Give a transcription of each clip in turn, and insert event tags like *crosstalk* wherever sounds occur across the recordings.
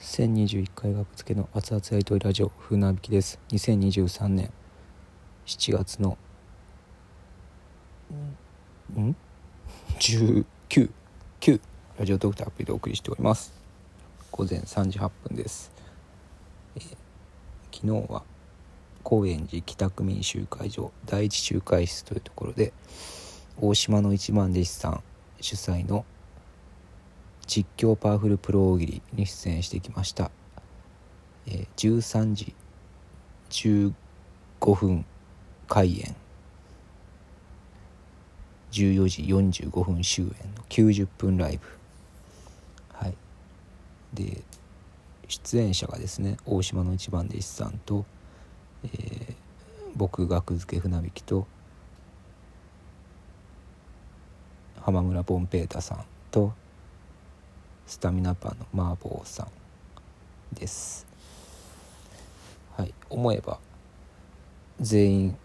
1021回学付けの熱々やりとりラジオ風なびきです。2023年。7月のん？19 9ラジオトークとアプリでお送りしております。午前3時8分です、えー昨日は高円寺北区民集会所第一集会室というところで大島の一番弟子さん主催の実況パワフルプロ大喜利に出演してきました、えー13時15分開演。14時45分終演の90分ライブ。はい。で出演者がですね大島の一番弟子さんと、えー僕学付け船引きと浜村ボンペータさんとスタミナパンの麻婆さんです。はい思えば全員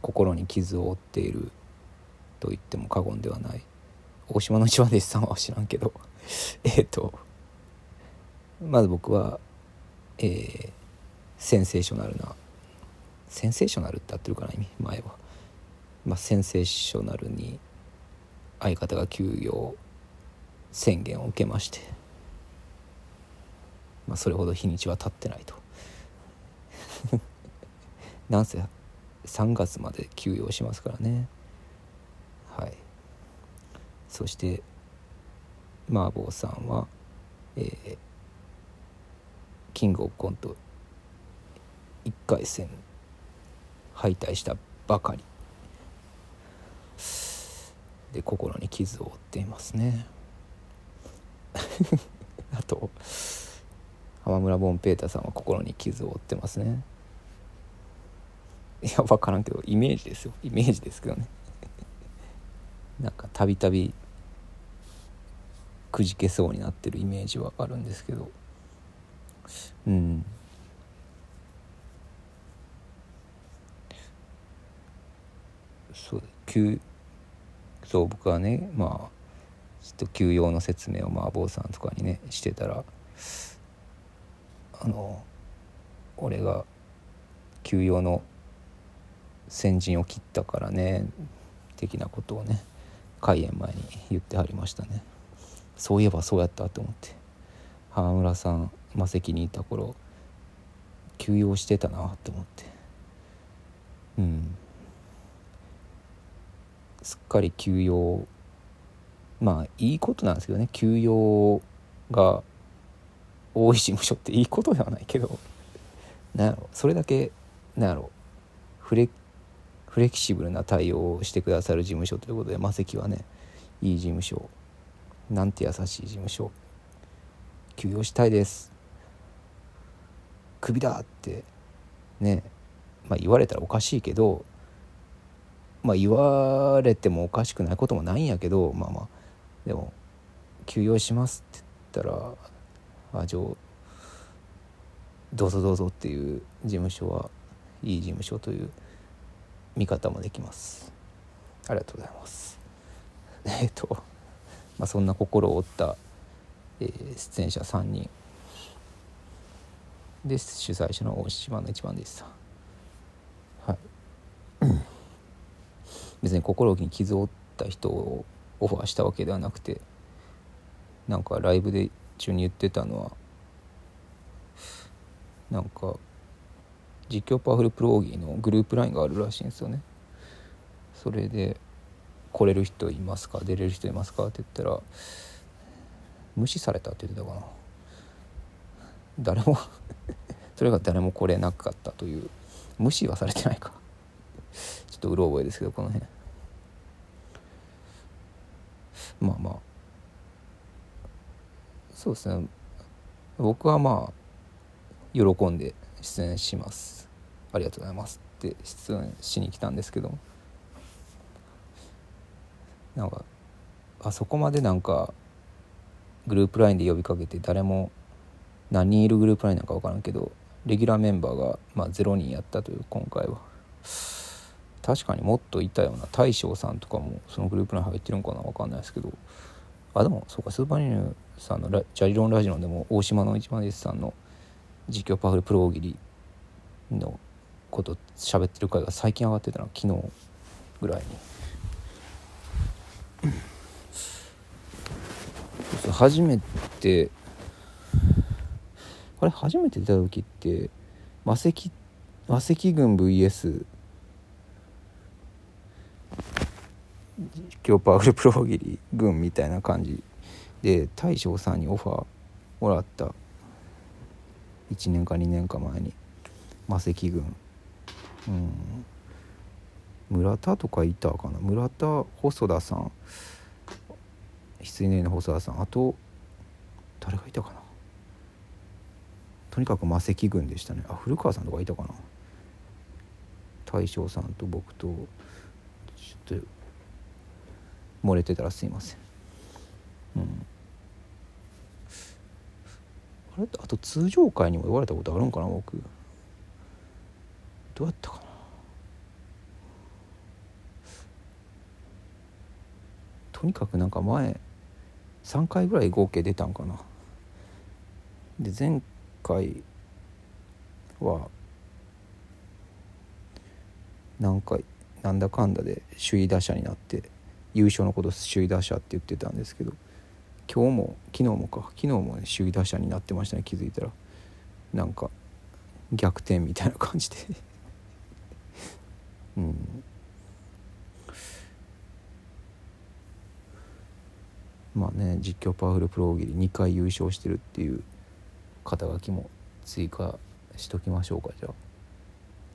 心に傷を負っていると言っても過言ではない。大島の一番弟子さんは知らんけど。*laughs* えっとまず僕はえーセンセーショナルなセンセーショナルって合ってるかな意味？前は。まあセンセーショナルに相方が休業宣言を受けまして、まあ、それほど日にちは経ってないと。*laughs* なんせ3月まで休養しますからね。はい。そして麻婆さんはえーキングオブコント1回戦敗退したばかり。で心に傷を負っていますね。*laughs* あと浜村ボンペータさんは心に傷を負ってますね。いや分からんけどイメージですよ。イメージですけどね。*laughs* なんかたびたびくじけそうになってるイメージはあるんですけど。うん。そう休そう僕はねまあちょっと休養の説明を麻婆さんとかにねしてたらあの俺が休養の先陣を切ったからね的なことをね開演前に言ってはりましたね。そういえばそうやったと思って浜村さん魔石にいた頃休養してたなって思って。うん。すっかり休養まあいいことなんですけどね。休養が多い事務所っていいことではないけど。なんやろ。それだけなんやろ。フレフレキシブルな対応をしてくださる事務所ということで魔石はねいい事務所。なんて優しい事務所。休養したいです。クビだってね。まあ言われたらおかしいけどまあ言われてもおかしくないこともないんやけどまあまあでも休養しますって言ったらあじゃあどうぞどうぞっていう事務所はいい事務所という見方もできます。ありがとうございます。*laughs* えっとまあそんな心を折った、えー出演者3人で主催者の大島の一番でした。はい。*laughs* 別に心に傷を負った人をオファーしたわけではなくてなんかライブで中に言ってたのはなんか実況パワフルプロオーギーのグループラインがあるらしいんですよね。それで「来れる人いますか？出れる人いますか?」って言ったら無視されたって言ってたかな。誰も *laughs* それが誰も来れなかったという。無視はされてないか。*laughs* ちょっとうろ覚えですけどこの辺。まあまあ。そうですね。僕はまあ喜んで出演します。ありがとうございます。って出演しに来たんですけど。なんかあそこまでなんかグループ LINE で呼びかけて誰も何人いるグループ LINE なんか分からんけどレギュラーメンバーが、まあ、0人やったという今回は。確かにもっといたような大将さんとかもそのグループ LINE 入ってるんかな分かんないですけど。あでもそうかスーパーニューさんのジャリロンラジオでも大島の一番弟子さんの実況パフルプロ大喜利のこと喋ってる回が最近上がってたの昨日ぐらいに。初めてあれ初めて出た時って魔石魔石軍 VS 今日パウルプロギリ軍みたいな感じで大将さんにオファーもらった。1年か2年か前に。魔石軍。うん。村田とかいたかな。村田細田さん。羊ねの細田さん。あと誰がいたかな。とにかく魔石軍でしたね。あ古川さんとかいたかな。大将さんと僕とちょっと漏れてたらすいません。うん。あれ？あと通常会にも言われたことあるんかな僕。どうやったかな。とにかくなんか前3回ぐらい合計出たんかな。で前回は何回なんだかんだで首位打者になって優勝のこと首位打者って言ってたんですけど今日も昨日もか。昨日もね首位打者になってましたね気づいたら。なんか逆転みたいな感じで。*laughs* うん。まあね実況パワフルプロ大喜利2回優勝してるっていう肩書きも追加しときましょうかじゃあ。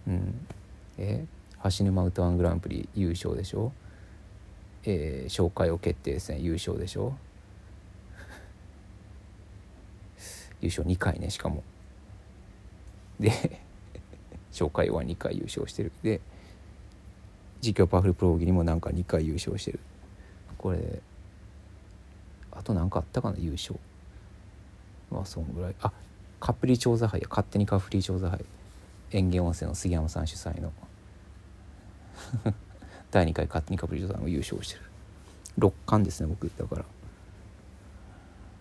うん。え？橋沼歌ワングランプリ優勝でしょ？えー、紹介を決定戦優勝でしょ？*laughs* 優勝2回ねしかも。で *laughs* 紹介は2回優勝してる。で実況パワフルプロ大喜利もなんか2回優勝してる。これあと何かあったかな？優勝。まあそんぐらい。あカプリ調査杯や。勝手にカプリ調査杯。園芸温泉の杉山さん主催の。*laughs* 第2回勝手にカプリ調査杯も優勝してる。6冠ですね僕。だから。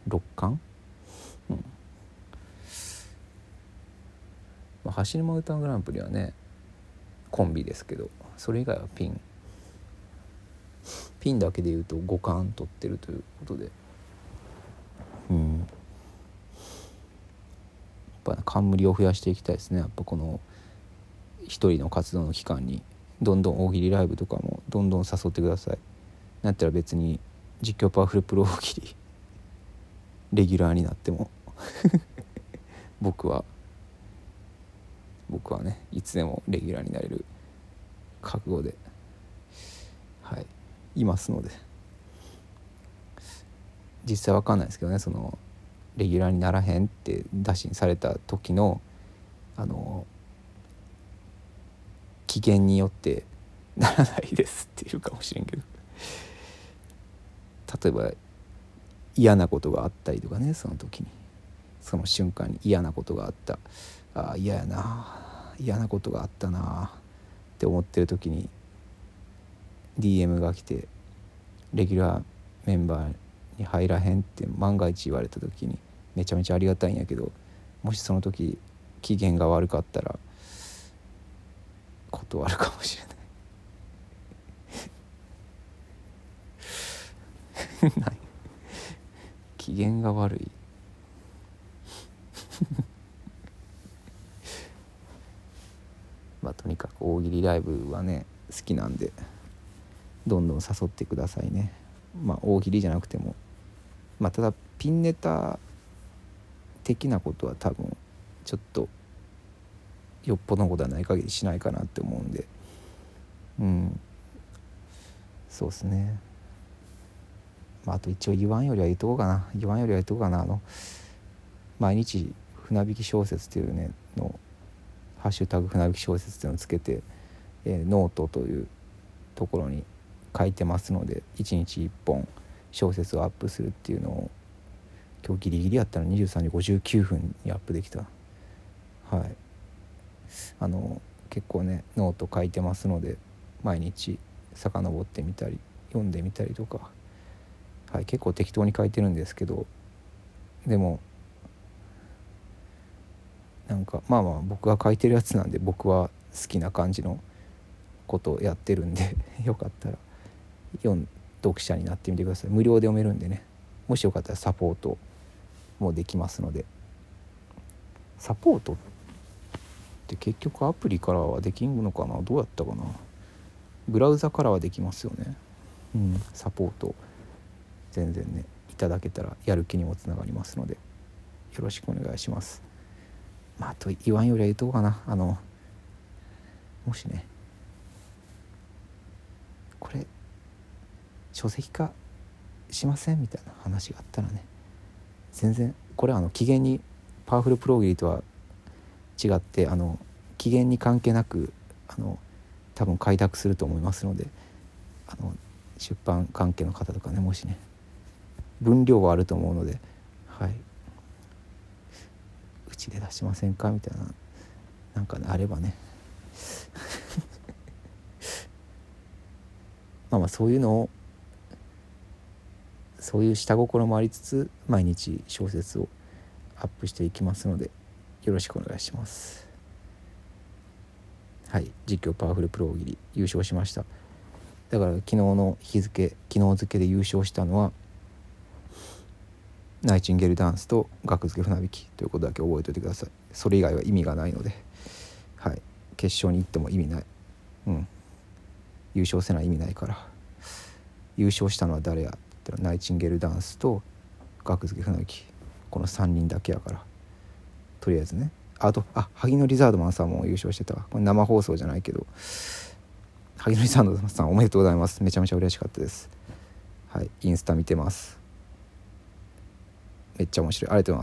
6冠？うん。まあ、走り間歌グランプリはねコンビですけどそれ以外はピン。ピンだけでいうと5冠取ってるということで。うん。やっぱ冠を増やしていきたいですね。やっぱこの一人の活動の期間に。どんどん大喜利ライブとかもどんどん誘ってください。なったら別に実況パワフルプロ大喜利。*laughs* レギュラーになっても。*laughs* 僕は。僕はねいつでもレギュラーになれる。覚悟で。はい。いますので。実際わかんないですけどねそのレギュラーにならへんって打診された時のあの機嫌によってならないですっていうかもしれんけど。例えば嫌なことがあったりとかねその時に。その瞬間に嫌なことがあった。ああ嫌やな。嫌なことがあったな。って思ってる時に DM が来てレギュラーメンバーに入らへんって万が一言われた時にめちゃめちゃありがたいんやけどもしその時機嫌が悪かったら断るかもしれない。機嫌が悪い。まあとにかく大喜利ライブはね好きなんでどんどん誘ってくださいね。まあ大喜利じゃなくてもまあただピンネタ的なことは多分ちょっとよっぽどのことはない限りしないかなって思うんで。うん。そうですね。まああと一応言わんよりは言うとこうかな。言わんよりは言うとこうかな。あの毎日船引き小説っていうねの「ハッシュタグ船引き小説」っていうのをつけて、えー、ノートというところに書いてますので1日1本小説をアップするっていうのを今日ギリギリやったら23時59分にアップできた。はい。あの結構ねノート書いてますので毎日遡ってみたり読んでみたりとか、はい、結構適当に書いてるんですけどでもなんかまあまあ僕が書いてるやつなんで僕は好きな感じのことをやってるんで *laughs* よかったら読読者になってみてください。無料で読めるんでね。もしよかったらサポートもできますので。サポート？って結局アプリからはできんのかな？どうやったかな？ブラウザからはできますよね。うんサポート。全然ねいただけたらやる気にもつながりますので。よろしくお願いします。まあと言わんよりは言うとこかな。あのもしね。これ書籍化しません？みたいな話があったらね。全然これはあの機嫌にパワフルプロギリとは違ってあの機嫌に関係なくあの多分開拓すると思いますのであの出版関係の方とかねもしね分量はあると思うのではい。うちで出しませんか？みたいななんかねあればね。*laughs* まあまあそういうのをそういう下心もありつつ毎日小説をアップしていきますのでよろしくお願いします。はい実況パワフルプロ大喜利優勝しました。だから昨日の日付昨日付で優勝したのはナイチンゲルダンスと学付け船引きということだけ覚えておいてください。それ以外は意味がないのではい決勝に行っても意味ない。うん。優勝せない意味ないから。優勝したのは誰やって言ったらナイチンゲルダンスと学付け船引き。この3人だけやから。とりあえずね。あとあ萩野リザードマンさんも優勝してたわ。これ生放送じゃないけど。萩野リザードマンさんおめでとうございます。めちゃめちゃ嬉しかったです。はいインスタ見てます。めっちゃ面白い。ありがとうございます。